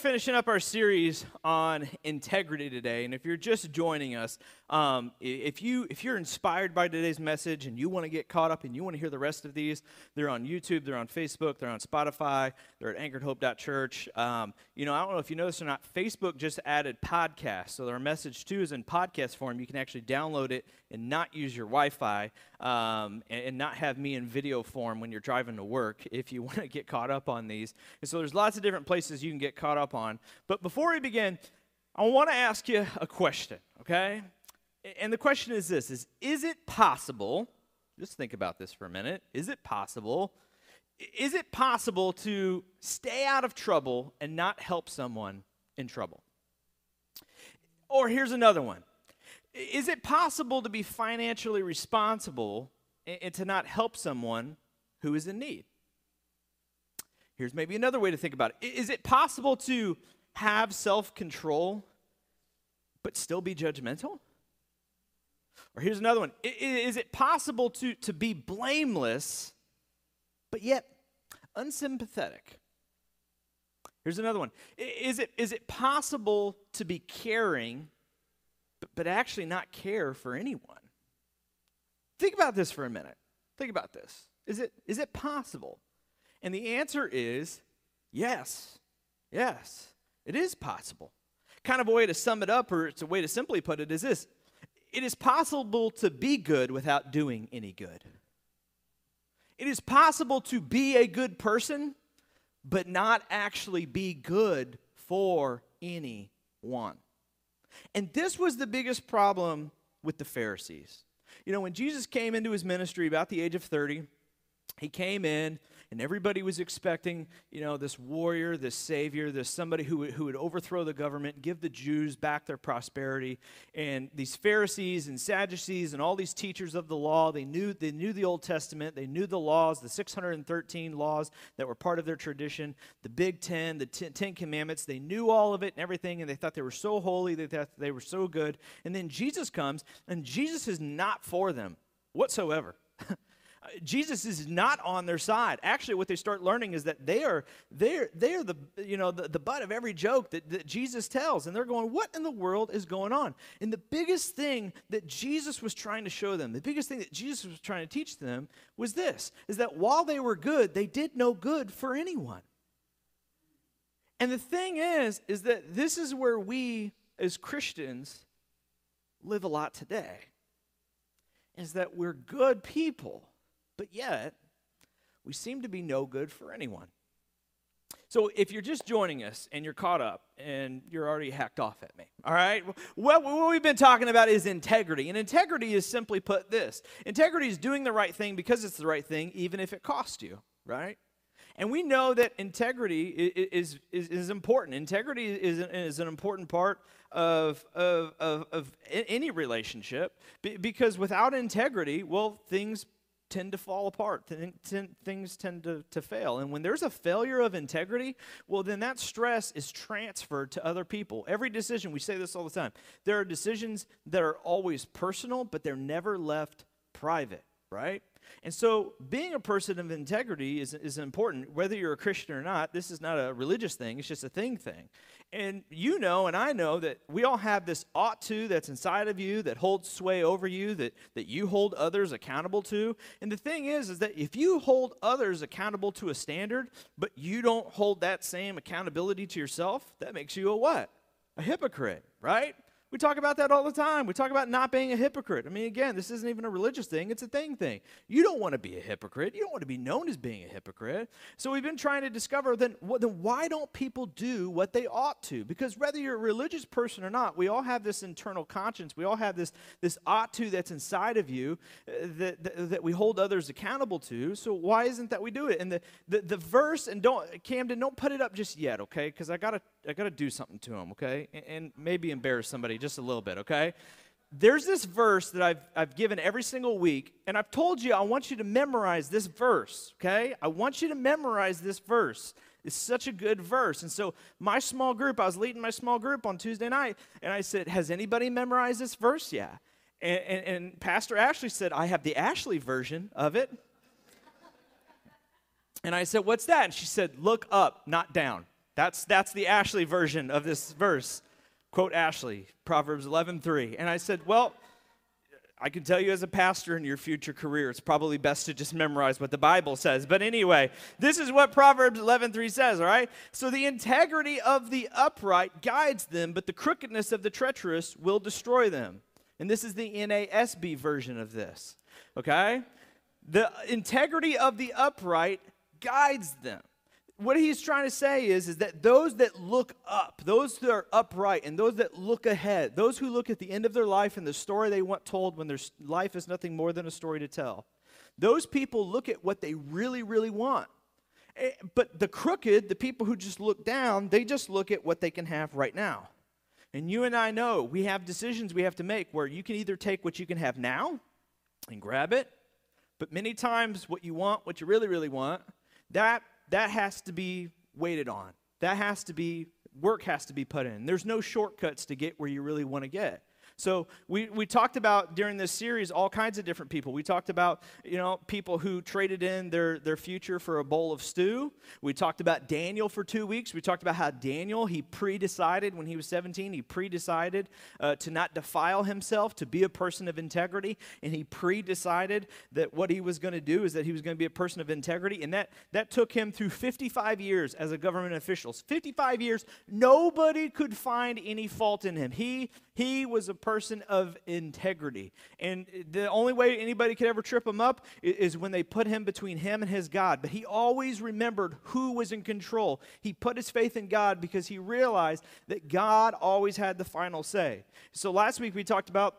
finishing up our series on integrity today, and if you're just joining us, um, if you if you're inspired by today's message and you want to get caught up and you want to hear the rest of these, they're on YouTube, they're on Facebook, they're on Spotify, they're at anchoredhope.church. Um, you know, I don't know if you noticed or not, Facebook just added podcasts, so our message too is in podcast form. You can actually download it and not use your Wi-Fi um, and, and not have me in video form when you're driving to work if you want to get caught up on these. And so there's lots of different places you can get caught up on. But before we begin, I want to ask you a question, okay? And the question is this is is it possible just think about this for a minute is it possible is it possible to stay out of trouble and not help someone in trouble? Or here's another one. Is it possible to be financially responsible and to not help someone who is in need? Here's maybe another way to think about it. Is it possible to have self-control but still be judgmental or here's another one Is it possible to, to be blameless, but yet unsympathetic? Here's another one Is it, is it possible to be caring, but, but actually not care for anyone? Think about this for a minute. Think about this. Is it, is it possible? And the answer is yes. Yes, it is possible. Kind of a way to sum it up, or it's a way to simply put it, is this it is possible to be good without doing any good. It is possible to be a good person, but not actually be good for anyone. And this was the biggest problem with the Pharisees. You know, when Jesus came into his ministry about the age of 30, he came in and everybody was expecting, you know, this warrior, this savior, this somebody who, who would overthrow the government, give the Jews back their prosperity. And these Pharisees and Sadducees and all these teachers of the law, they knew, they knew the Old Testament, they knew the laws, the 613 laws that were part of their tradition, the Big Ten, the Ten Commandments. They knew all of it and everything, and they thought they were so holy, they thought they were so good. And then Jesus comes, and Jesus is not for them whatsoever. Jesus is not on their side. Actually, what they start learning is that they are they're they're the you know the, the butt of every joke that, that Jesus tells, and they're going, What in the world is going on? And the biggest thing that Jesus was trying to show them, the biggest thing that Jesus was trying to teach them was this is that while they were good, they did no good for anyone. And the thing is, is that this is where we as Christians live a lot today. Is that we're good people but yet we seem to be no good for anyone. So if you're just joining us and you're caught up and you're already hacked off at me, all right? Well, what we've been talking about is integrity. And integrity is simply put this integrity is doing the right thing because it's the right thing, even if it costs you, right? And we know that integrity is, is, is important. Integrity is, is an important part of, of, of, of any relationship because without integrity, well, things tend to fall apart. Things tend to, to fail. And when there's a failure of integrity, well, then that stress is transferred to other people. Every decision, we say this all the time, there are decisions that are always personal, but they're never left private, right? And so, being a person of integrity is, is important, whether you're a Christian or not. This is not a religious thing, it's just a thing thing. And you know, and I know that we all have this ought to that's inside of you that holds sway over you, that, that you hold others accountable to. And the thing is, is that if you hold others accountable to a standard, but you don't hold that same accountability to yourself, that makes you a what? A hypocrite, right? We talk about that all the time. We talk about not being a hypocrite. I mean, again, this isn't even a religious thing, it's a thing thing. You don't want to be a hypocrite. You don't want to be known as being a hypocrite. So we've been trying to discover then, then why don't people do what they ought to? Because whether you're a religious person or not, we all have this internal conscience. We all have this, this ought to that's inside of you uh, that, that, that we hold others accountable to. So why isn't that we do it? And the, the, the verse, and don't, Camden, don't put it up just yet, okay? Because I got to I got to do something to him, okay? And, and maybe embarrass somebody just a little bit, okay? There's this verse that I've, I've given every single week, and I've told you I want you to memorize this verse, okay? I want you to memorize this verse. It's such a good verse. And so, my small group, I was leading my small group on Tuesday night, and I said, Has anybody memorized this verse? Yeah. And, and, and Pastor Ashley said, I have the Ashley version of it. And I said, What's that? And she said, Look up, not down. That's, that's the Ashley version of this verse. Quote Ashley, Proverbs 11:3. And I said, well, I can tell you as a pastor in your future career, it's probably best to just memorize what the Bible says. But anyway, this is what Proverbs 11:3 says, all right? So the integrity of the upright guides them, but the crookedness of the treacherous will destroy them. And this is the NASB version of this. Okay? The integrity of the upright guides them what he's trying to say is, is that those that look up, those that are upright, and those that look ahead, those who look at the end of their life and the story they want told when their life is nothing more than a story to tell, those people look at what they really, really want. Eh, but the crooked, the people who just look down, they just look at what they can have right now. And you and I know we have decisions we have to make where you can either take what you can have now and grab it, but many times what you want, what you really, really want, that that has to be waited on. That has to be, work has to be put in. There's no shortcuts to get where you really want to get. So we, we talked about during this series all kinds of different people. We talked about, you know, people who traded in their, their future for a bowl of stew. We talked about Daniel for two weeks. We talked about how Daniel, he pre-decided when he was 17, he pre-decided uh, to not defile himself, to be a person of integrity. And he pre-decided that what he was going to do is that he was going to be a person of integrity. And that, that took him through 55 years as a government official. 55 years, nobody could find any fault in him. He, he was a person of integrity. And the only way anybody could ever trip him up is when they put him between him and his God. But he always remembered who was in control. He put his faith in God because he realized that God always had the final say. So last week we talked about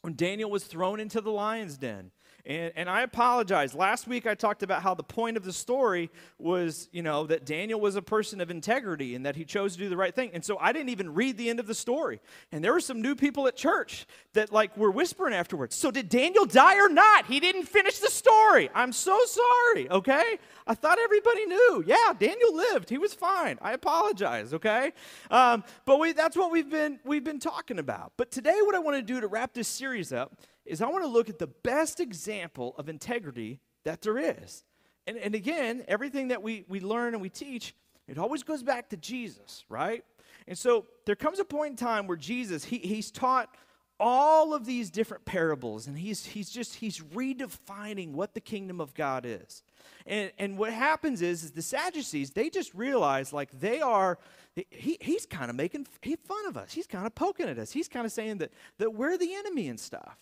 when Daniel was thrown into the lion's den. And, and I apologize. Last week I talked about how the point of the story was, you know, that Daniel was a person of integrity and that he chose to do the right thing. And so I didn't even read the end of the story. And there were some new people at church that like were whispering afterwards. So did Daniel die or not? He didn't finish the story. I'm so sorry, okay? I thought everybody knew. Yeah, Daniel lived. He was fine. I apologize, okay? Um, but we, that's what we've been, we've been talking about. But today what I want to do to wrap this series up is I want to look at the best example of integrity that there is. And, and again, everything that we, we learn and we teach, it always goes back to Jesus, right? And so there comes a point in time where Jesus, he, he's taught all of these different parables and he's, he's just he's redefining what the kingdom of god is and, and what happens is, is the sadducees they just realize like they are he, he's kind of making fun of us he's kind of poking at us he's kind of saying that, that we're the enemy and stuff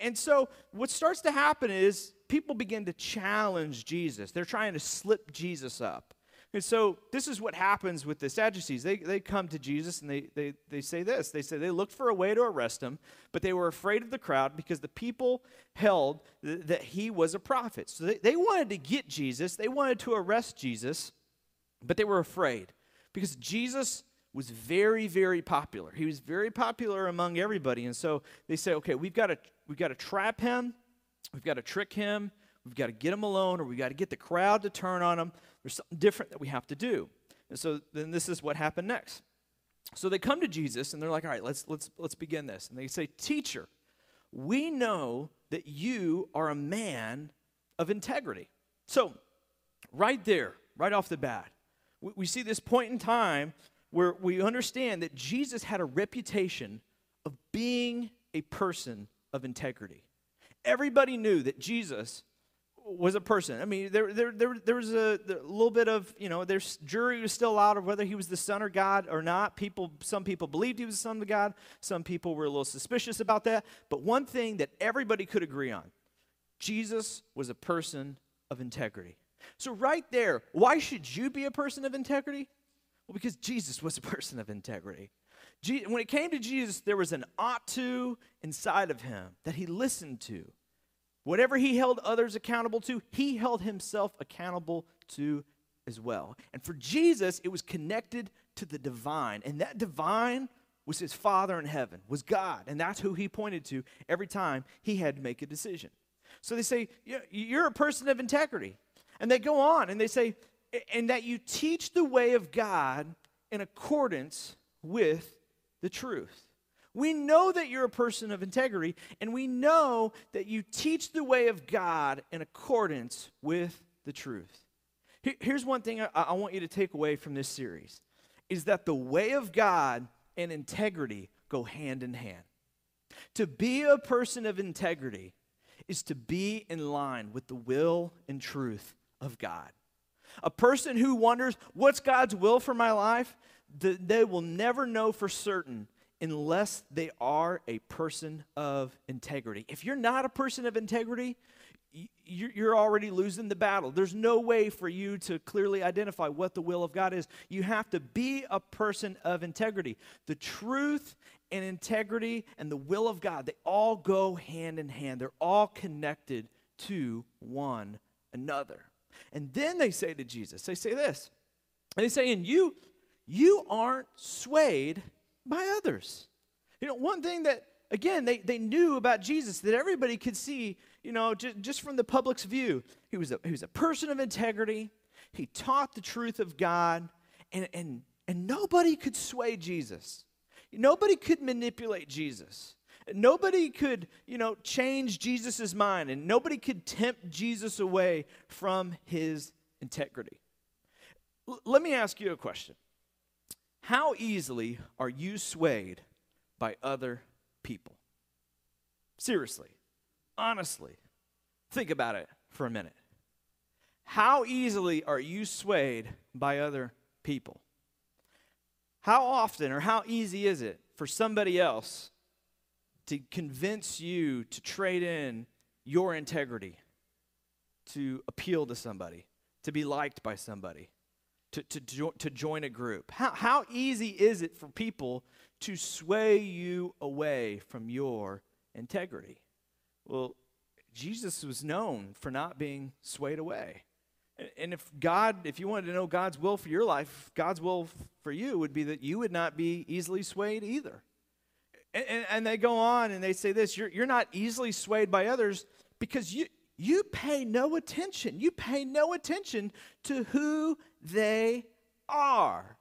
and so what starts to happen is people begin to challenge Jesus. They're trying to slip Jesus up. And so this is what happens with the Sadducees. They, they come to Jesus and they, they, they say this. They say they looked for a way to arrest him, but they were afraid of the crowd because the people held th- that he was a prophet. So they, they wanted to get Jesus, they wanted to arrest Jesus, but they were afraid because Jesus was very, very popular. He was very popular among everybody. And so they say, okay, we've got to we've got to trap him, we've got to trick him, we've got to get him alone, or we've got to get the crowd to turn on him. There's something different that we have to do. And so then this is what happened next. So they come to Jesus and they're like, all right, let's let's let's begin this. And they say, Teacher, we know that you are a man of integrity. So, right there, right off the bat, we, we see this point in time where we understand that Jesus had a reputation of being a person of integrity. Everybody knew that Jesus was a person. I mean, there, there, there, there was a, a little bit of, you know, there's jury was still out of whether he was the son of God or not. People, some people believed he was the son of God. Some people were a little suspicious about that. But one thing that everybody could agree on, Jesus was a person of integrity. So right there, why should you be a person of integrity? Well, because Jesus was a person of integrity. when it came to Jesus, there was an ought to inside of him that he listened to. Whatever he held others accountable to, he held himself accountable to as well. And for Jesus, it was connected to the divine. And that divine was his Father in heaven, was God. And that's who he pointed to every time he had to make a decision. So they say, You're a person of integrity. And they go on and they say, and that you teach the way of God in accordance with the truth. We know that you're a person of integrity, and we know that you teach the way of God in accordance with the truth. Here's one thing I, want you to take away from this series is that the way of God and integrity go hand in hand. To be a person of integrity is to be in line with the will and truth of God. A person who wonders, what's God's will for my life? They will never know for certain unless they are a person of integrity. If you're not a person of integrity, you're already losing the battle. There's no way for you to clearly identify what the will of God is. You have to be a person of integrity. The truth and integrity and the will of God, they all go hand in hand. They're all connected to one another. And then they say to Jesus, they say this. And they say, and you, you aren't swayed by others. You know, one thing that, again, they, they knew about Jesus that everybody could see, you know, just, just from the public's view. He was, a, he was a person of integrity, he taught the truth of God, and, and, and nobody could sway Jesus. Nobody could manipulate Jesus. Nobody could, you know, change Jesus' mind, and nobody could tempt Jesus away from his integrity. L- let me ask you a question. How easily are you swayed by other people? Seriously, honestly, think about it for a minute. How easily are you swayed by other people? How often or how easy is it for somebody else to convince you to trade in your integrity to appeal to somebody, to be liked by somebody, to, to, jo- to join a group? How, how easy is it for people to sway you away from your integrity? Well, Jesus was known for not being swayed away. And if God, if you wanted to know God's will for your life, God's will for you would be that you would not be easily swayed either. And, and, and, they go on and they say this you're, you're not easily swayed by others because you, you pay no attention. You pay no attention to who they are.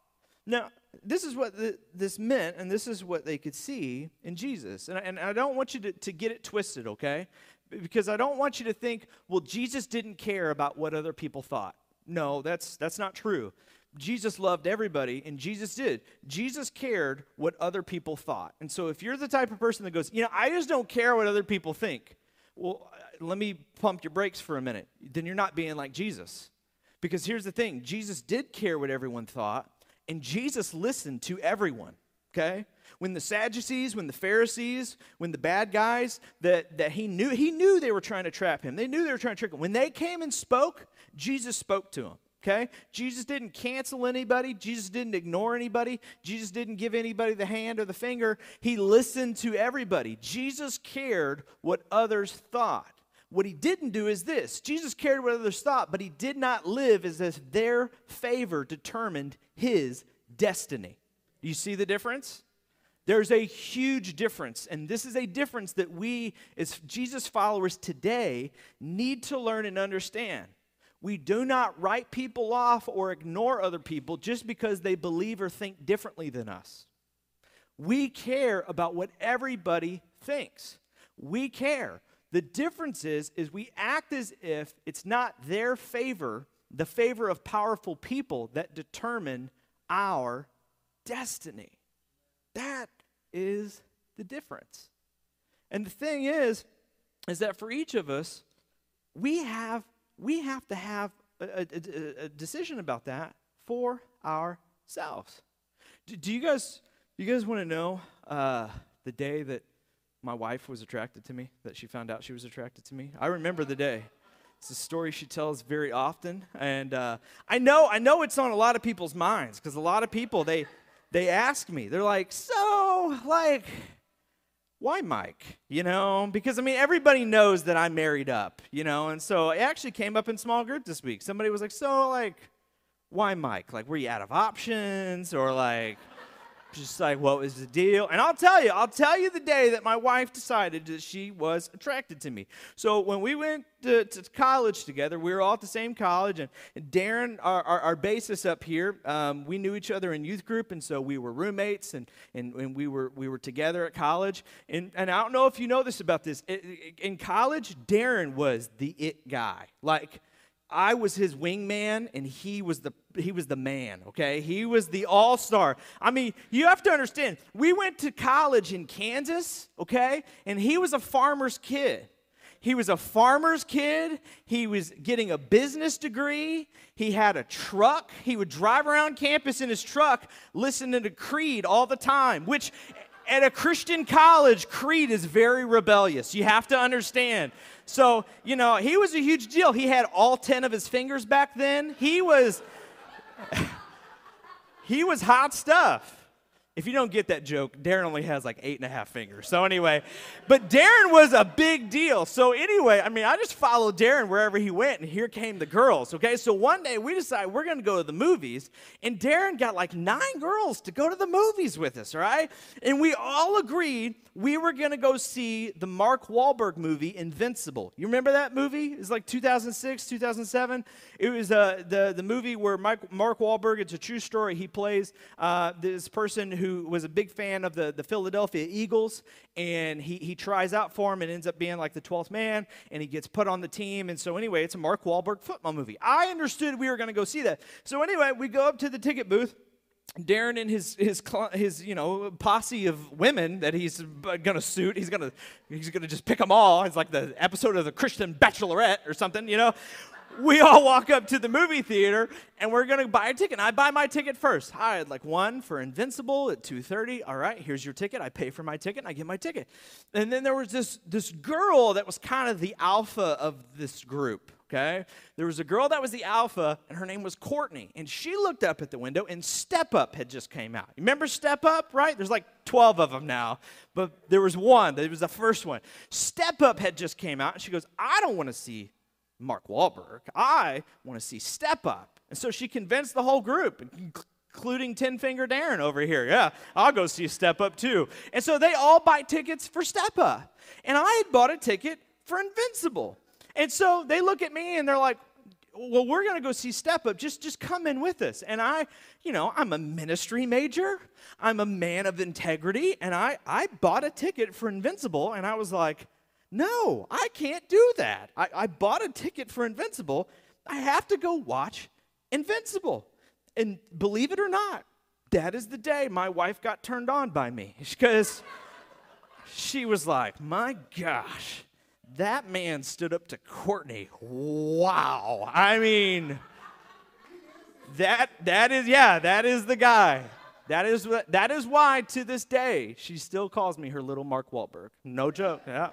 Now, this is what the, this meant, and this is what they could see in Jesus. And I, and I don't want you to, to get it twisted, okay? Because I don't want you to think, well, Jesus didn't care about what other people thought. No, that's, that's not true. Jesus loved everybody, and Jesus did. Jesus cared what other people thought. And so if you're the type of person that goes, you know, I just don't care what other people think, well, uh, let me pump your brakes for a minute. Then you're not being like Jesus. Because here's the thing Jesus did care what everyone thought, and Jesus listened to everyone, okay? When the Sadducees, when the Pharisees, when the bad guys that, that he knew, he knew they were trying to trap him. They knew they were trying to trick him. When they came and spoke, Jesus spoke to them. Okay? Jesus didn't cancel anybody. Jesus didn't ignore anybody. Jesus didn't give anybody the hand or the finger. He listened to everybody. Jesus cared what others thought. What he didn't do is this Jesus cared what others thought, but he did not live as if their favor determined his destiny. Do you see the difference? There's a huge difference, and this is a difference that we, as Jesus followers today, need to learn and understand. We do not write people off or ignore other people just because they believe or think differently than us. We care about what everybody thinks. We care. The difference is, is we act as if it's not their favor, the favor of powerful people that determine our destiny. That is the difference. And the thing is, is that for each of us, we have we have to have a, a, a decision about that for ourselves. Do, do, you guys you guys want to know uh, the day that my wife was attracted to me, that she found out she was attracted to me. I remember the day. It's a story she tells very often, and uh, I know I know it's on a lot of people's minds because a lot of people they they ask me. They're like, so like, why Mike? You know, because I mean everybody knows that I'm married up, you know, and so it actually came up in small group this week. Somebody was like, so like, why Mike? Like, were you out of options or like? Just like what was the deal? And i'll tell you i'll tell you the day that my wife decided that she was attracted to me. So when we went to, to college together we were all at the same college and, and darren our, our, our, up here um, we knew each other in youth group and so we were roommates and, and, and we were we were together at college. And, and i don't know if you know this about this. In college darren was the it guy. Like I was his wingman and he was the he was the man, okay? He was the all-star. I mean, you have to understand, we went to college in Kansas, okay? And he was a farmer's kid. He was a farmer's kid. He was getting a business degree. He had a truck. He would drive around campus in his truck listening to Creed all the time, which at a Christian college, Creed is very rebellious. You have to understand. So, you know, he was a huge deal. He had all 10 of his fingers back then. He was he was hot stuff. If you don't get that joke, Darren only has like eight and a half fingers. So, anyway, but Darren was a big deal. So, anyway, I mean, I just followed Darren wherever he went, and here came the girls. Okay, so one day we decided we're to go to the movies, and Darren got like nine girls to go to the movies with us, right? And we all agreed we were to go see the Mark Wahlberg movie, Invincible. You remember that movie? It's like 2006, 2007. It was uh, the, the movie where Mike, Mark Wahlberg, it's a true story. He plays uh, this person who was a big fan of the, the Philadelphia Eagles, and he, he tries out for him and ends up being like the 12th man, and he gets put on the team. And so, anyway, it's a Mark Wahlberg football movie. I understood we were going to go see that. So, anyway, we go up to the ticket booth Darren and his his his you know posse of women that he's gonna suit. He's gonna he's gonna just pick them all. It's like the episode of the Christian Bachelorette or something, you know. We all walk up to the movie theater and we're gonna buy a ticket. And I buy my ticket first. I had like one for Invincible at 2:30. All right, here's your ticket. I pay for my ticket and I get my ticket. And then there was this this girl that was kind of the alpha of this group okay? There was a girl that was the alpha, and her name was Courtney. And she looked up at the window, and Step Up had just came out. Remember Step Up, right? There's like 12 of them now, but there was one. That was the first one. Step Up had just came out, and she goes, I don't want to see Mark Wahlberg. I want to see Step Up. And so she convinced the whole group, including 10 Finger Darren over here. Yeah, I'll go see Step Up too. And so they all buy tickets for Step Up. And I had bought a ticket for Invincible. And so they look at me and they're like, well, we're going to go see Step Up. Just, just come in with us. And I, you know, I'm a ministry major. I'm a man of integrity. And I, I bought a ticket for Invincible. And I was like, no, I can't do that. I, I bought a ticket for Invincible. I have to go watch Invincible. And believe it or not, that is the day my wife got turned on by me because she was like, my gosh that man stood up to Courtney. Wow. I mean, that that is yeah, that is the guy. That is that is why to this day she still calls me her little Mark Wahlberg. No joke. Yeah.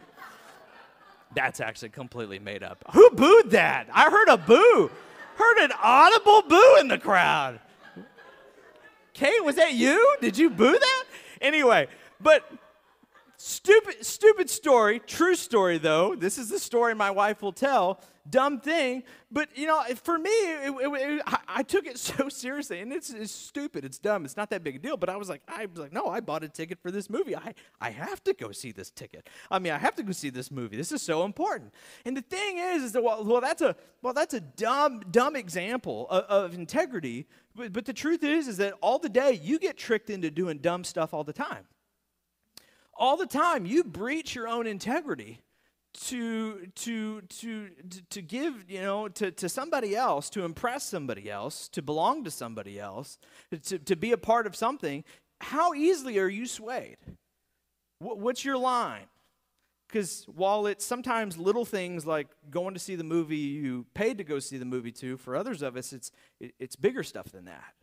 That's actually completely made up. Who booed that? I heard a boo. Heard an audible boo in the crowd. Kate, was that you? Did you boo that? Anyway, but Stupid, stupid story, true story though. This is the story my wife will tell. Dumb thing, but you know, for me, it, it, it, I, I, took it so seriously, and it's, it's, stupid, it's dumb, it's not that big a deal. But I was like, I was like, no, I bought a ticket for this movie. I, I have to go see this ticket. I mean, I have to go see this movie. This is so important. And the thing is, is that well, well that's a well, that's a dumb, dumb example of, of integrity. But, but the truth is, is that all the day you get tricked into doing dumb stuff all the time all the time you breach your own integrity to to to to give you know to, to somebody else to impress somebody else to belong to somebody else to, to be a part of something how easily are you swayed? What's your line? Because while it's sometimes little things like going to see the movie you paid to go see the movie to for others of us it's it's bigger stuff than that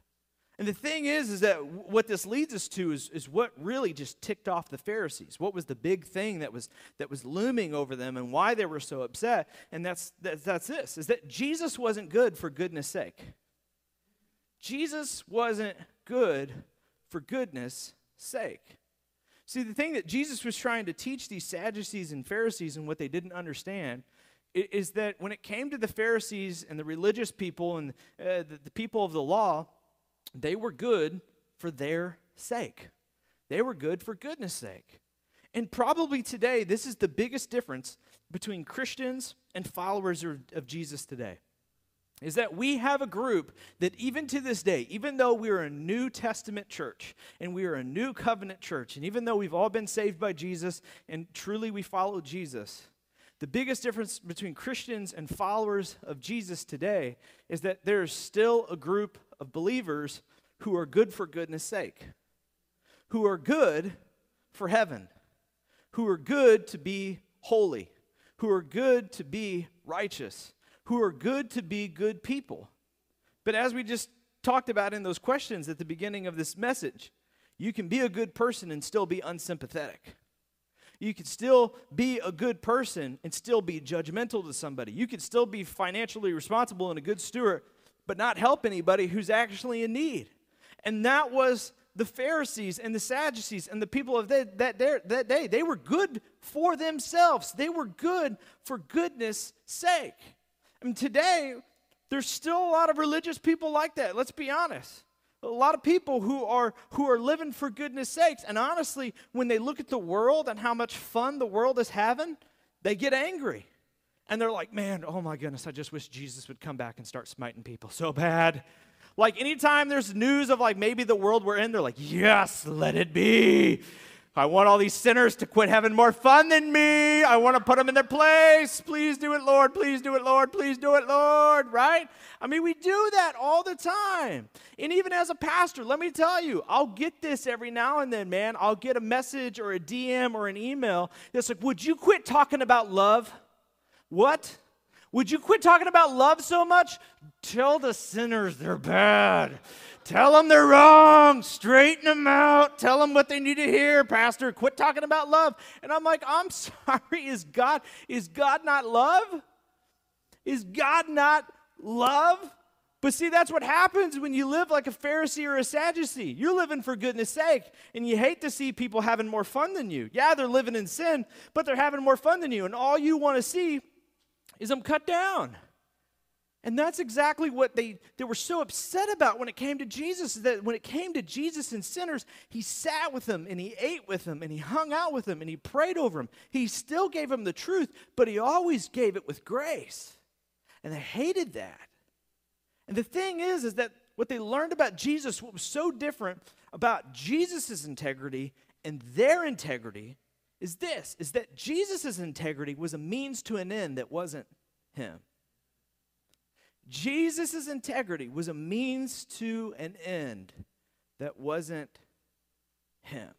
and the thing is, is that what this leads us to is, is what really just ticked off the Pharisees. What was the big thing that was, that was looming over them and why they were so upset? And that's, that's, that's this, is that Jesus wasn't good for goodness sake. Jesus wasn't good for goodness sake. See, the thing that Jesus was trying to teach these Sadducees and Pharisees and what they didn't understand is that when it came to the Pharisees and the religious people and uh, the, the people of the law, they were good for their sake. They were good for goodness sake. And probably today, this is the biggest difference between Christians and followers of, Jesus today. Is that we have a group that, even to this day, even though we are a New Testament church and we are a new covenant church, and even though we've all been saved by Jesus and truly we follow Jesus, The biggest difference between Christians and followers of Jesus today is that there's still a group of believers who are good for goodness sake, who are good for heaven, who are good to be holy, who are good to be righteous, who are good to be good people. But as we just talked about in those questions at the beginning of this message, you can be a good person and still be unsympathetic. You could still be a good person and still be judgmental to somebody. You could still be financially responsible and a good steward, but not help anybody who's actually in need. And that was the Pharisees and the Sadducees and the people of that, that, that day. They were good for themselves, they were good for goodness' sake. Mean, today, there's still a lot of religious people like that. Let's be honest. A lot of people who are who are living for goodness sakes. And honestly, when they look at the world and how much fun the world is having, they get angry. And they're like, man, oh my goodness, I just wish Jesus would come back and start smiting people so bad. Like anytime there's news of like maybe the world we're in, they're like, yes, let it be. I want all these sinners to quit having more fun than me. I want to put them in their place. Please do it, Lord. Please do it, Lord. Please do it, Lord. Right? I mean, we do that all the time. And even as a pastor, let me tell you, I'll get this every now and then, man. I'll get a message or a DM or an email that's like, Would you quit talking about love? What? Would you quit talking about love so much? Tell the sinners they're bad. Tell them they're wrong. Straighten them out. Tell them what they need to hear, Pastor. Quit talking about love. And I'm like, I'm sorry. Is God is God not love? Is God not love? But see, that's what happens when you live like a Pharisee or a Sadducee. You're living for goodness sake, and you hate to see people having more fun than you. Yeah, they're living in sin, but they're having more fun than you. And all you want to see is I'm cut down. And that's exactly what they, they were so upset about when it came to Jesus. That when it came to Jesus and sinners, he sat with them and he ate with them and he hung out with them and he prayed over them. He still gave them the truth, but he always gave it with grace. And they hated that. And the thing is, is that what they learned about Jesus, what was so different about Jesus' integrity and their integrity, is this is that Jesus' integrity was a means to an end that wasn't him. Jesus' integrity was a means to an end that wasn't him.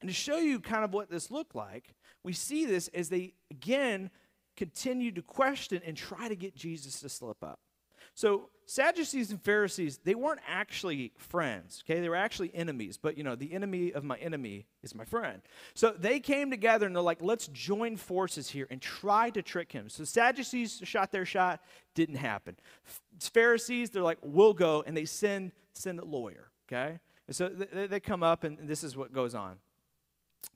And to show you kind of what this looked like, we see this as they again continue to question and try to get Jesus to slip up. So Sadducees and Pharisees, they weren't actually friends, okay? They were actually enemies, but you know, the enemy of my enemy is my friend. So they came together and they're like, let's join forces here and try to trick him. So Sadducees shot their shot, didn't happen. Pharisees, they're like, we'll go, and they send, send a lawyer, okay? And so they, they come up, and this is what goes on.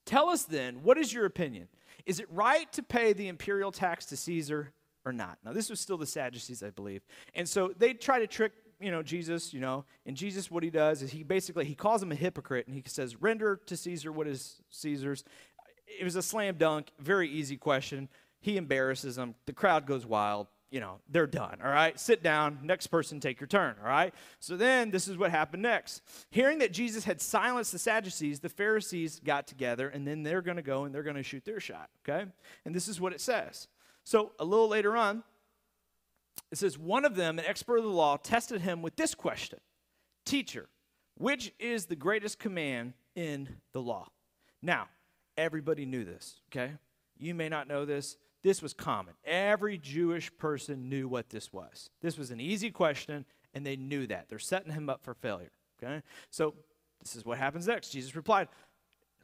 Tell us then, what is your opinion? Is it right to pay the imperial tax to Caesar or not. Now, this was still the Sadducees, I believe. And so they try to trick, you know, Jesus, you know, and Jesus, what he does is he basically, he calls him a hypocrite and he says, render to Caesar what is Caesar's. It was a slam dunk, very easy question. He embarrasses them. The crowd goes wild. You know, they're done, all right? Sit down. Next person, take your turn, all right? So then this is what happened next. Hearing that Jesus had silenced the Sadducees, the Pharisees got together and then they're going to go and they're going to shoot their shot, okay? And this is what it says. So a little later on, it says, One of them, an expert of the law, tested him with this question Teacher, which is the greatest command in the law? Now, everybody knew this, okay? You may not know this. This was common. Every Jewish person knew what this was. This was an easy question, and they knew that. They're setting him up for failure, okay? So this is what happens next. Jesus replied,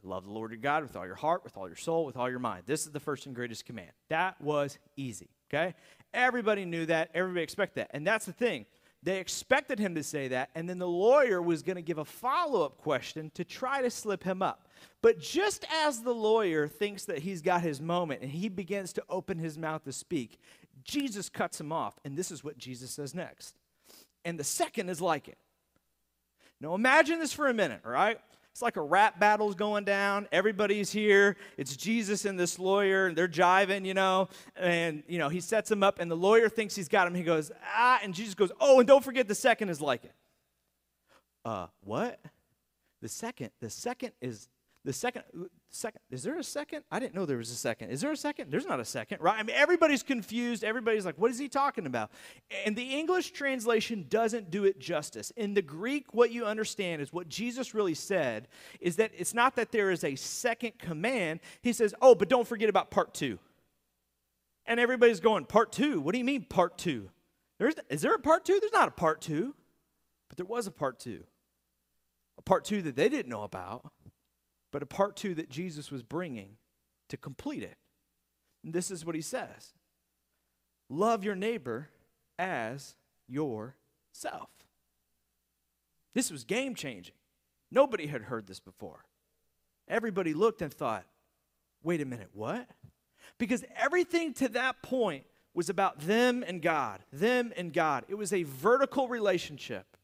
Love the Lord your God with all your heart, with all your soul, with all your mind. This is the first and greatest command. That was easy, okay? Everybody knew that. Everybody expected that. And that's the thing. They expected him to say that, and then the lawyer was going to give a follow up question to try to slip him up. But just as the lawyer thinks that he's got his moment and he begins to open his mouth to speak, Jesus cuts him off. And this is what Jesus says next. And the second is like it. Now imagine this for a minute, all right? It's like a rap battle's going down. Everybody's here. It's Jesus and this lawyer, and they're jiving, you know. And, you know, he sets him up, and the lawyer thinks he's got him. He goes, ah, and Jesus goes, oh, and don't forget the second is like it. Uh, what? The second, the second is the second second is there a second? I didn't know there was a second. Is there a second? There's not a second right? I mean everybody's confused. Everybody's like what is he talking about? And the english translation doesn't do it justice. In the greek what you understand is what jesus really said is that it's not that there is a second command. He says oh but don't forget about part two. And everybody's going part two? What do you mean part two? There's, is there a part two? There's not a part two. But there was a part two. A part two that they didn't know about but a part two that Jesus was bringing to complete it. And this is what he says Love your neighbor as yourself. This was game changing. Nobody had heard this before. Everybody looked and thought, wait a minute, what? Because everything to that point was about them and God, them and God. It was a vertical relationship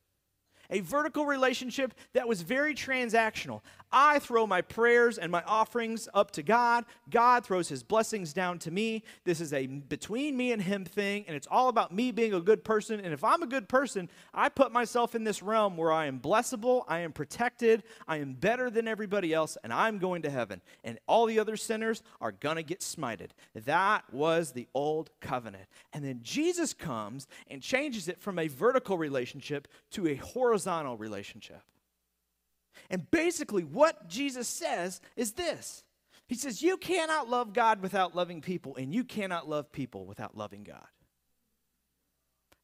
a vertical relationship that was very transactional. I throw my prayers and my offerings up to God. God throws his blessings down to me. This is a between me and him thing, and it's all about me being a good person. And if I'm a good person, I put myself in this realm where I am blessable, I am protected, I am better than everybody else, and I'm going to heaven. And all the other sinners are going to get smited. That was the old covenant. And then Jesus comes and changes it from a vertical relationship to a horizontal relationship. And basically, what Jesus says is this He says, You cannot love God without loving people, and you cannot love people without loving God.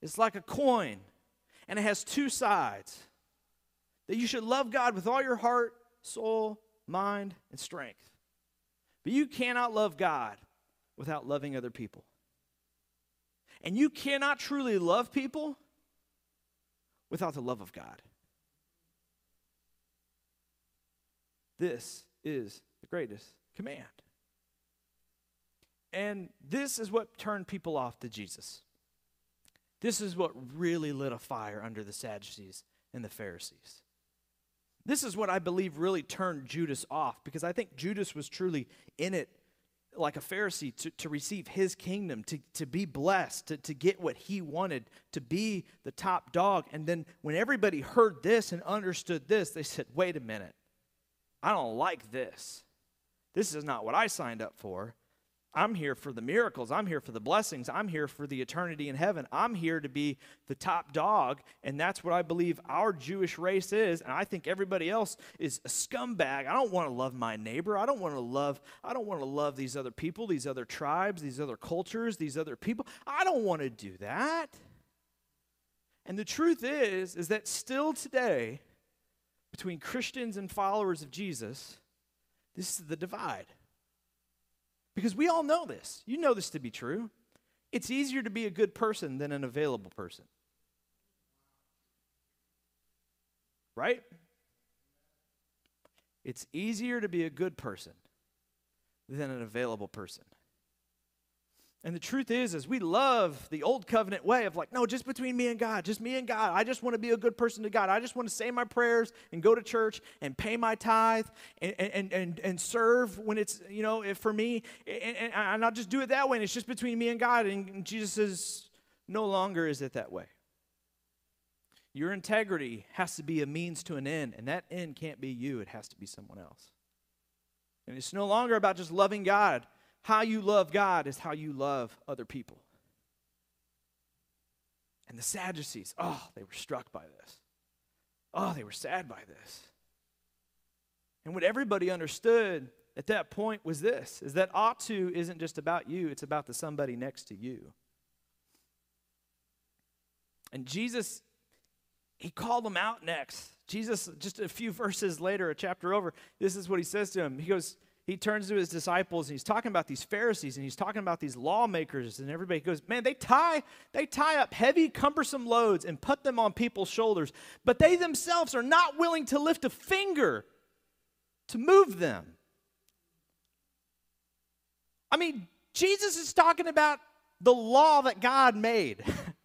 It's like a coin, and it has two sides. That you should love God with all your heart, soul, mind, and strength. But you cannot love God without loving other people. And you cannot truly love people without the love of God. This is the greatest command. And this is what turned people off to Jesus. This is what really lit a fire under the Sadducees and the Pharisees. This is what I believe really turned Judas off because I think Judas was truly in it like a Pharisee to, to receive his kingdom, to, to be blessed, to, to get what he wanted, to be the top dog. And then when everybody heard this and understood this, they said, wait a minute. I don't like this. This is not what I signed up for. I'm here for the miracles. I'm here for the blessings. I'm here for the eternity in heaven. I'm here to be the top dog. And that's what I believe our Jewish race is. And I think everybody else is a scumbag. I don't want to love my neighbor. I don't want to love, I don't want to love these other people, these other tribes, these other cultures, these other people. I don't want to do that. And the truth is, is that still today, between Christians and followers of Jesus, this is the divide. Because we all know this. You know this to be true. It's easier to be a good person than an available person. Right? It's easier to be a good person than an available person. And the truth is, is we love the old covenant way of like, no, just between me and God, just me and God. I just want to be a good person to God. I just want to say my prayers and go to church and pay my tithe and and and, and serve when it's you know for me, and, and, and I'll just do it that way. And it's just between me and God. And Jesus says, no longer is it that way. Your integrity has to be a means to an end, and that end can't be you. It has to be someone else. And it's no longer about just loving God how you love God is how you love other people. And the Sadducees, oh, they were struck by this. Oh, they were sad by this. And what everybody understood at that point was this is that ought to isn't just about you, it's about the somebody next to you. And Jesus, he called them out next. Jesus, just a few verses later, a chapter over, this is what he says to him. He goes, he turns to his disciples and he's talking about these Pharisees and he's talking about these lawmakers and everybody goes, "Man, they tie they tie up heavy cumbersome loads and put them on people's shoulders, but they themselves are not willing to lift a finger to move them." I mean, Jesus is talking about the law that God made.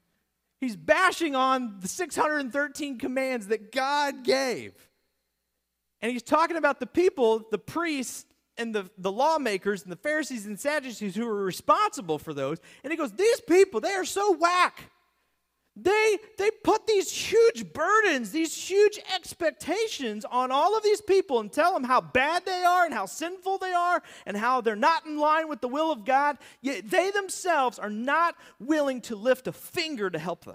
he's bashing on the 613 commands that God gave. And he's talking about the people, the priests, and the, the lawmakers and the Pharisees and Sadducees who were responsible for those. And he goes, These people, they are so whack. they they put these huge burdens these huge expectations on all of these people and tell them how bad they are and how sinful they are and how they're not in line with the will of god yet they themselves are not willing to lift a finger to help them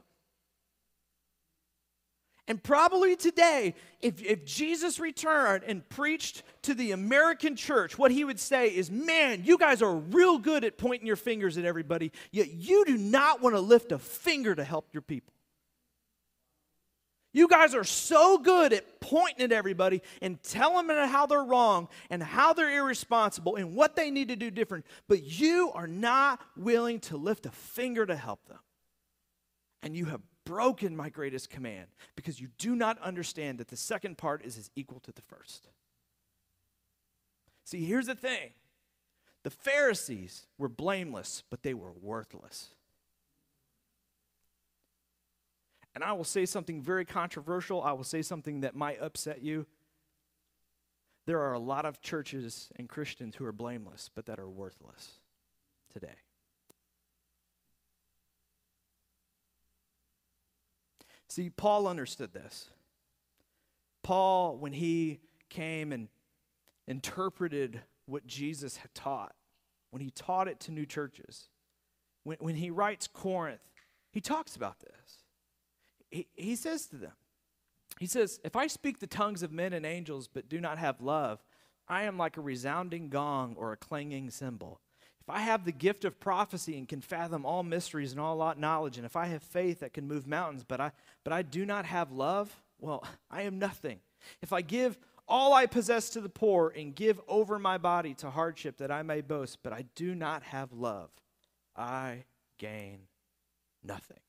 and probably today, if, if Jesus returned and preached to the American church, what he would say is, Man, you guys are real good at pointing your fingers at everybody, yet you do not want to lift a finger to help your people. You guys are so good at pointing at everybody and telling them how they're wrong and how they're irresponsible and what they need to do different, but you are not willing to lift a finger to help them. And you have broken my greatest command because you do not understand that the second part is as equal to the first. See, here's the thing the Pharisees were blameless, but they were worthless. And I will say something very controversial. I will say something that might upset you. There are a lot of churches and Christians who are blameless, but that are worthless today. See, Paul understood this. Paul, when he came and interpreted what Jesus had taught, when he taught it to new churches, when, when he writes Corinth, he talks about this. He, he says to them, he says, If I speak the tongues of men and angels but do not have love, I am like a resounding gong or a clanging cymbal. If I have the gift of prophecy and can fathom all mysteries and all knowledge, and if I have faith that can move mountains, but I, but I do not have love, well, I am nothing. If I give all I possess to the poor and give over my body to hardship that I may boast, but I do not have love, I gain nothing.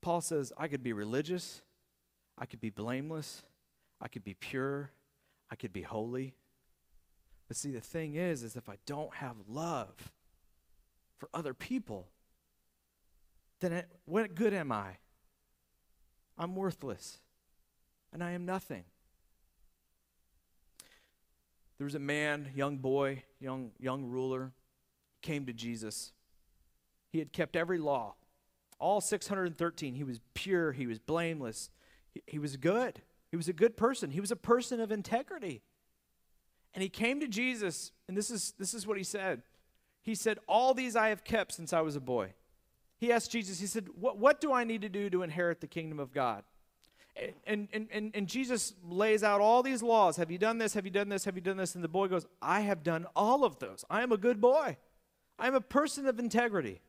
Paul says, I could be religious, I could be blameless, I could be pure, I could be holy. But see, the thing is, is if I don't have love for other people, then it, what good am I? I'm worthless, and I am nothing. There was a man, young boy, young young ruler, came to Jesus. He had kept every law, all 613. He was pure. He was blameless. He, he was good. He was a good person. He was a person of integrity. And he came to Jesus, and this is, this is what he said. He said, All these I have kept since I was a boy. He asked Jesus, he said, What, what do I need to do to inherit the kingdom of God? And, and, and, and Jesus lays out all these laws. Have you done this? Have you done this? Have you done this? And the boy goes, I have done all of those. I am a good boy. I am a person of integrity.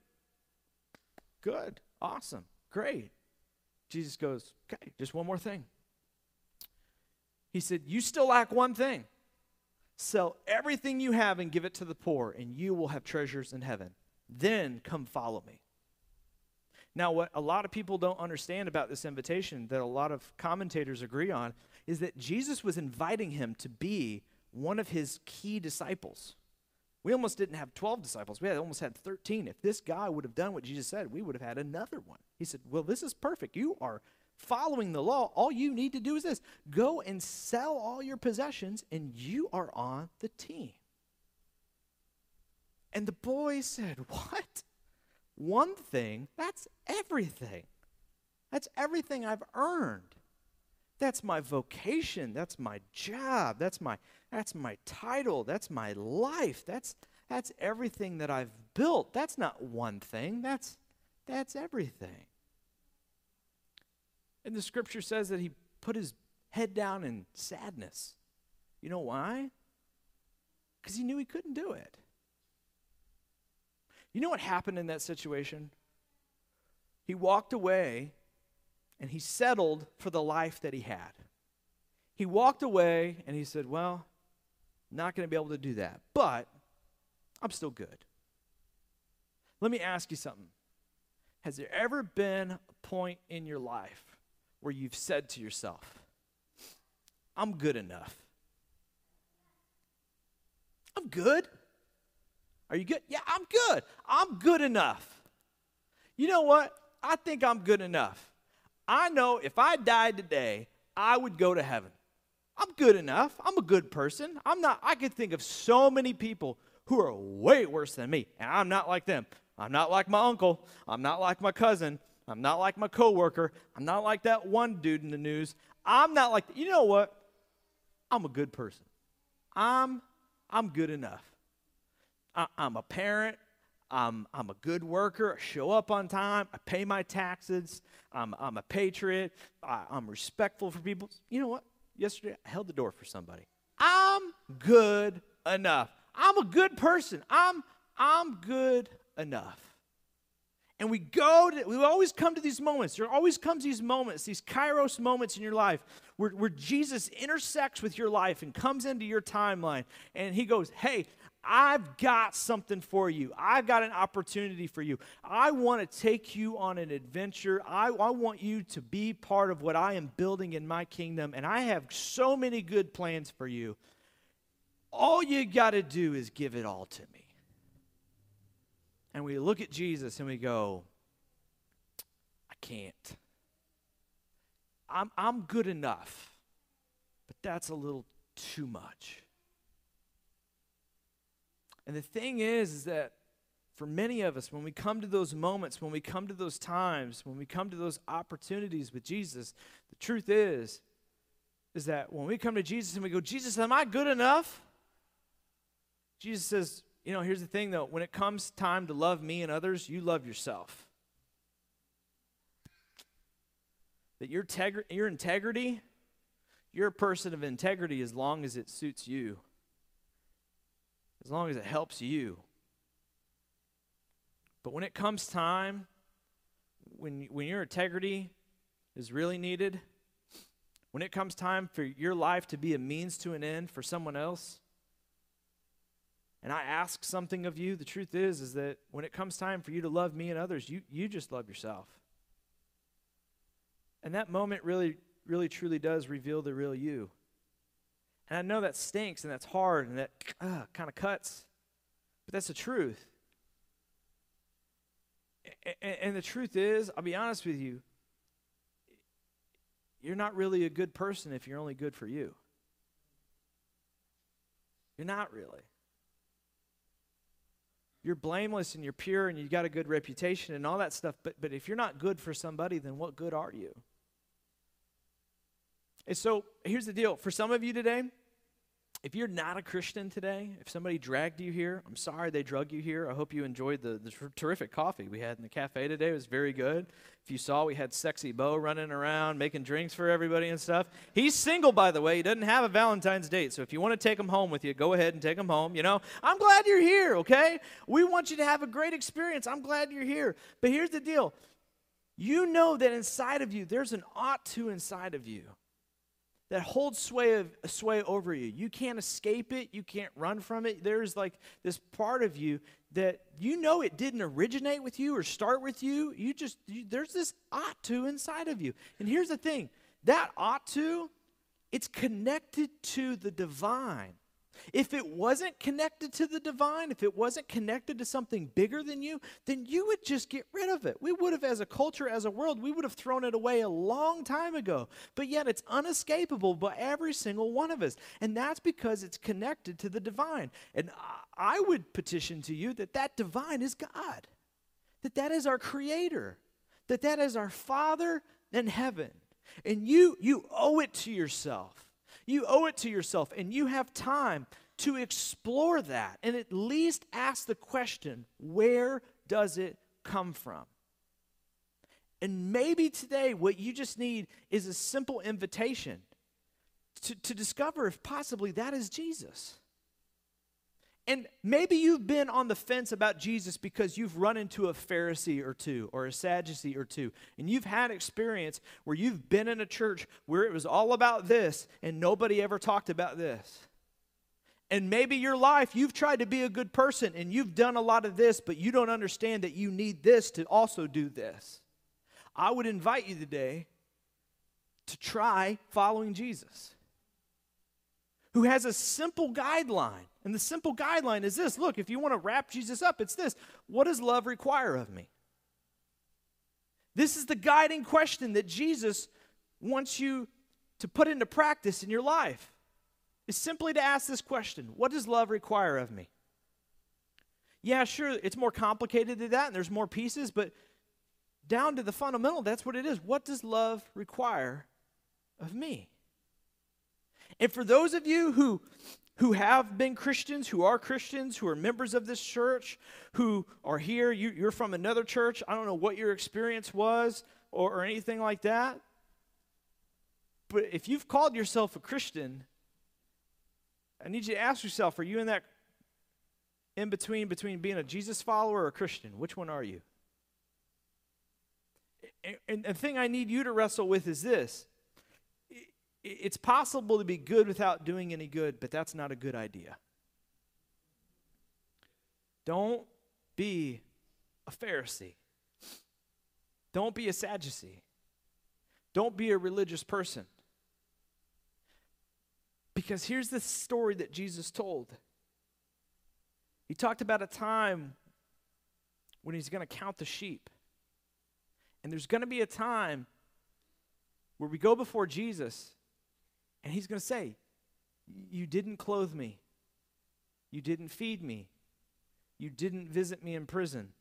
Good. Awesome. Great. Jesus goes, Okay, just one more thing. He said, You still lack one thing. Sell everything you have and give it to the poor, and you will have treasures in heaven. Then come follow me. Now, what a lot of people don't understand about this invitation, that a lot of commentators agree on, is that Jesus was inviting him to be one of his key disciples. We almost didn't have 12 disciples. We had almost had 13. If this guy would have done what Jesus said, we would have had another one. He said, Well, this is perfect. You are following the law, all you need to do is this go and sell all your possessions, and you are on the team. And the boy said, What? One thing? That's everything. That's everything I've earned. That's my vocation. That's my job. That's my that's my title. That's my life. That's that's everything that I've built. That's not one thing. That's that's everything. And the scripture says that he put his head down in sadness. You know why? Because he knew he couldn't do it. You know what happened in that situation? He walked away and he settled for the life that he had. He walked away and he said, Well, not going to be able to do that, but I'm still good. Let me ask you something. Has there ever been a point in your life where you've said to yourself, I'm good enough. I'm good. Are you good? Yeah, I'm good. I'm good enough. You know what? I think I'm good enough. I know if I died today, I would go to heaven. I'm good enough. I'm a good person. I'm not, I could think of so many people who are way worse than me, and I'm not like them. I'm not like my uncle. I'm not like my cousin. I'm not like my coworker. I'm not like that one dude in the news. I'm not like, you know what? I'm a good person. I'm, I'm good enough. I, I'm a parent. I'm, I'm a good worker. I show up on time. I pay my taxes. I'm, I'm a patriot. I, I'm respectful for people. You know what? Yesterday, I held the door for somebody. I'm good enough. I'm a good person. I'm, I'm good enough. And we go to, we always come to these moments. There always comes these moments, these kairos moments in your life where, where Jesus intersects with your life and comes into your timeline. And he goes, Hey, I've got something for you. I've got an opportunity for you. I want to take you on an adventure. I, I want you to be part of what I am building in my kingdom. And I have so many good plans for you. All you got to do is give it all to me and we look at Jesus and we go, I can't. I'm, I'm good enough, but that's a little too much. And the thing is, is that for many of us, when we come to those moments, when we come to those times, when we come to those opportunities with Jesus, the truth is, is that when we come to Jesus and we go, Jesus, am I good enough? Jesus says, you know, here's the thing though when it comes time to love me and others, you love yourself. That your, tegri- your integrity, you're a person of integrity as long as it suits you, as long as it helps you. But when it comes time, when, when your integrity is really needed, when it comes time for your life to be a means to an end for someone else, and I ask something of you, the truth is is that when it comes time for you to love me and others, you you just love yourself. And that moment really really truly does reveal the real you. And I know that stinks and that's hard and that uh, kind of cuts. But that's the truth. And, and the truth is, I'll be honest with you, you're not really a good person if you're only good for you. You're not really you're blameless and you're pure and you've got a good reputation and all that stuff. But, but if you're not good for somebody, then what good are you? And so here's the deal for some of you today, if you're not a Christian today, if somebody dragged you here, I'm sorry they drug you here. I hope you enjoyed the, the terrific coffee we had in the cafe today. It was very good. If you saw, we had Sexy Bo running around making drinks for everybody and stuff. He's single, by the way. He doesn't have a Valentine's date. So if you want to take him home with you, go ahead and take him home. You know, I'm glad you're here, okay? We want you to have a great experience. I'm glad you're here. But here's the deal you know that inside of you, there's an ought to inside of you that holds sway of, sway over you. You can't escape it. You can't run from it. There's like this part of you that you know it didn't originate with you or start with you. You just you, there's this ought to inside of you. And here's the thing: that ought to, it's connected to the divine. If it wasn't connected to the divine, if it wasn't connected to something bigger than you, then you would just get rid of it. We would have, as a culture, as a world, we would have thrown it away a long time ago. But yet it's unescapable by every single one of us. And that's because it's connected to the divine. And I would petition to you that that divine is God, that that is our creator, that that is our Father in heaven. And you, you owe it to yourself you owe it to yourself, and you have time to explore that and at least ask the question where does it come from? And maybe today, what you just need is a simple invitation to, to discover if possibly that is Jesus. And maybe you've been on the fence about Jesus because you've run into a Pharisee or two or a Sadducee or two. And you've had experience where you've been in a church where it was all about this and nobody ever talked about this. And maybe your life, you've tried to be a good person and you've done a lot of this, but you don't understand that you need this to also do this. I would invite you today to try following Jesus, who has a simple guideline and the simple guideline is this look, if you want to wrap Jesus up, it's this What does love require of me? This is the guiding question that Jesus wants you to put into practice in your life. Is simply to ask this question What does love require of me? Yeah, sure, it's more complicated than that, and there's more pieces, but down to the fundamental, that's what it is. What does love require of me? And for those of you who who have been Christians, who are Christians, who are members of this church, who are here, you, are from another church. I don't know what your experience was or, or anything like that. But if you've called yourself a Christian, I need you to ask yourself are you in that in between between being a Jesus follower or a Christian? Which one are you? And, and the thing I need you to wrestle with is this it's possible to be good without doing any good, but that's not a good idea. Don't be a Pharisee. Don't be a Sadducee. Don't be a religious person. Because here's the story that Jesus told. He talked about a time when he's going to count the sheep. And there's going to be a time where we go before Jesus and he's going to say, You didn't clothe me. You didn't feed me. You didn't visit me in prison.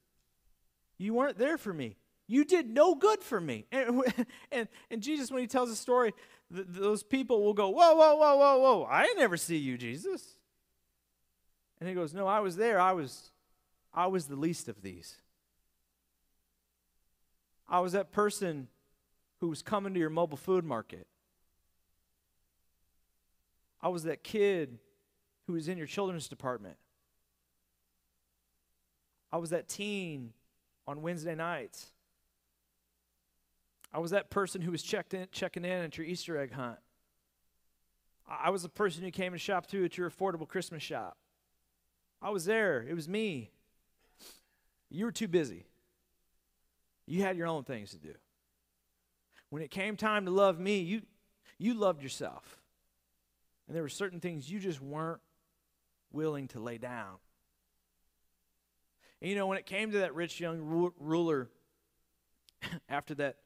You weren't there for me. You did no good for me. And, and, and Jesus, when he tells the story, th- those people will go, Whoa, whoa, whoa, whoa, whoa. I never see you, Jesus. And he goes, No, I was there. I was, I was the least of these. I was that person who was coming to your mobile food market. I was that kid who was in your children's department. I was that teen on Wednesday nights. I was that person who was checked in, checking in at your Easter egg hunt. I was the person who came and shopped through at your affordable Christmas shop. I was there. It was me. You were too busy. You had your own things to do. When it came time to love me, you, you loved yourself. And there were certain things you just weren't willing to lay down. And you know, when it came to that rich young ru- ruler, after that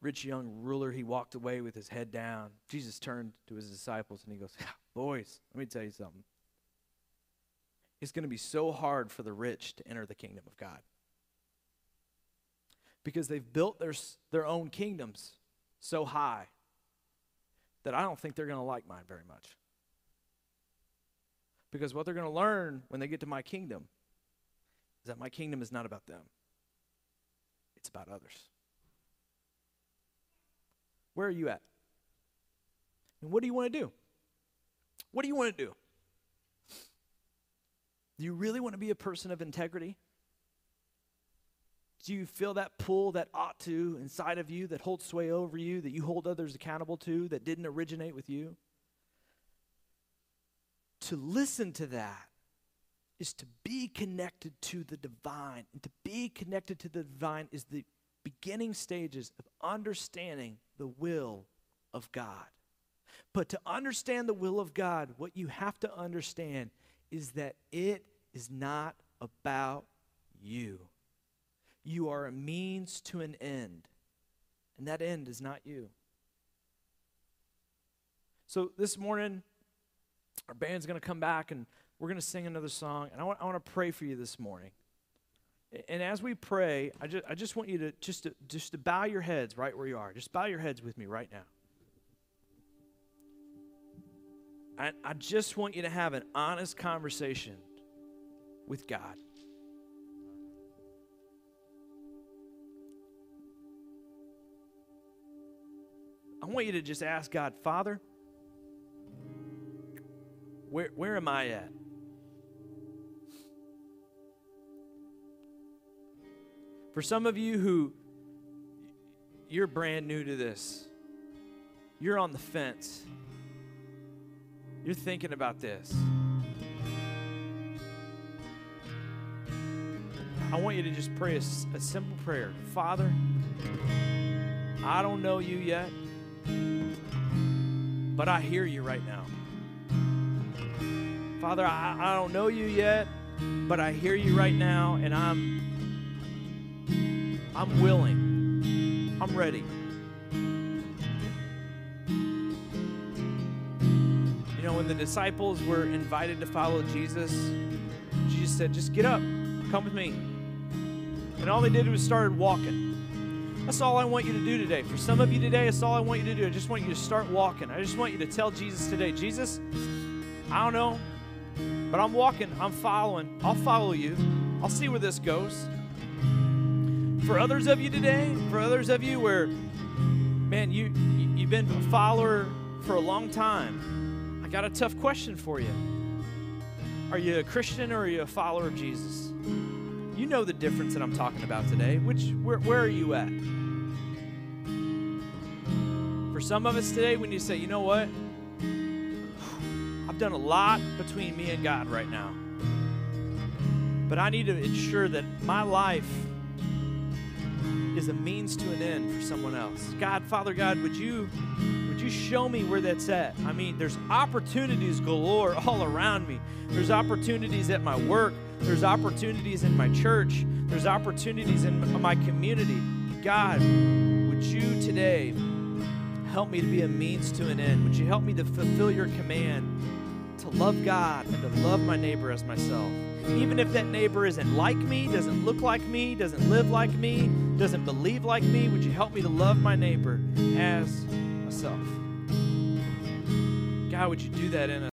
rich young ruler, he walked away with his head down. Jesus turned to his disciples and he goes, ah, Boys, let me tell you something. It's going to be so hard for the rich to enter the kingdom of God because they've built their, their own kingdoms so high that I don't think they're going to like mine very much. Because what they're going to learn when they get to my kingdom is that my kingdom is not about them, it's about others. Where are you at? And what do you want to do? What do you want to do? Do you really want to be a person of integrity? Do you feel that pull, that ought to inside of you that holds sway over you, that you hold others accountable to, that didn't originate with you? To listen to that is to be connected to the divine. And to be connected to the divine is the beginning stages of understanding the will of God. But to understand the will of God, what you have to understand is that it is not about you. You are a means to an end, and that end is not you. So this morning, our band's going to come back and we're going to sing another song. And I want, I want to pray for you this morning. And as we pray, I just, I just want you to just, to just to bow your heads right where you are. Just bow your heads with me right now. I, I just want you to have an honest conversation with God. Want you to just ask God, Father, where, where am I at? For some of you who you're brand new to this, you're on the fence, you're thinking about this. I want you to just pray a, a simple prayer Father, I don't know you yet. But I hear you right now. Father, I, I don't know you yet, but I hear you right now, and I'm I'm willing. I'm ready. You know, when the disciples were invited to follow Jesus, Jesus said, just get up. Come with me. And all they did was started walking. That's all I want you to do today. For some of you today, that's all I want you to do. I just want you to start walking. I just want you to tell Jesus today, Jesus, I don't know, but I'm walking, I'm following. I'll follow you. I'll see where this goes. For others of you today, for others of you where, man, you, you've been a follower for a long time, I got a tough question for you. Are you a Christian or are you a follower of Jesus? You know the difference that I'm talking about today. Which where, where are you at? For some of us today, when you say, you know what? I've done a lot between me and God right now. But I need to ensure that my life is a means to an end for someone else. God, Father God, would you would you show me where that's at? I mean, there's opportunities galore all around me. There's opportunities at my work, there's opportunities in my church, there's opportunities in my community. God, would you today help me to be a means to an end? Would you help me to fulfill your command to love God and to love my neighbor as myself? Even if that neighbor isn't like me, doesn't look like me, doesn't live like me, doesn't believe like me, would you help me to love my neighbor as myself? God, would you do that in us?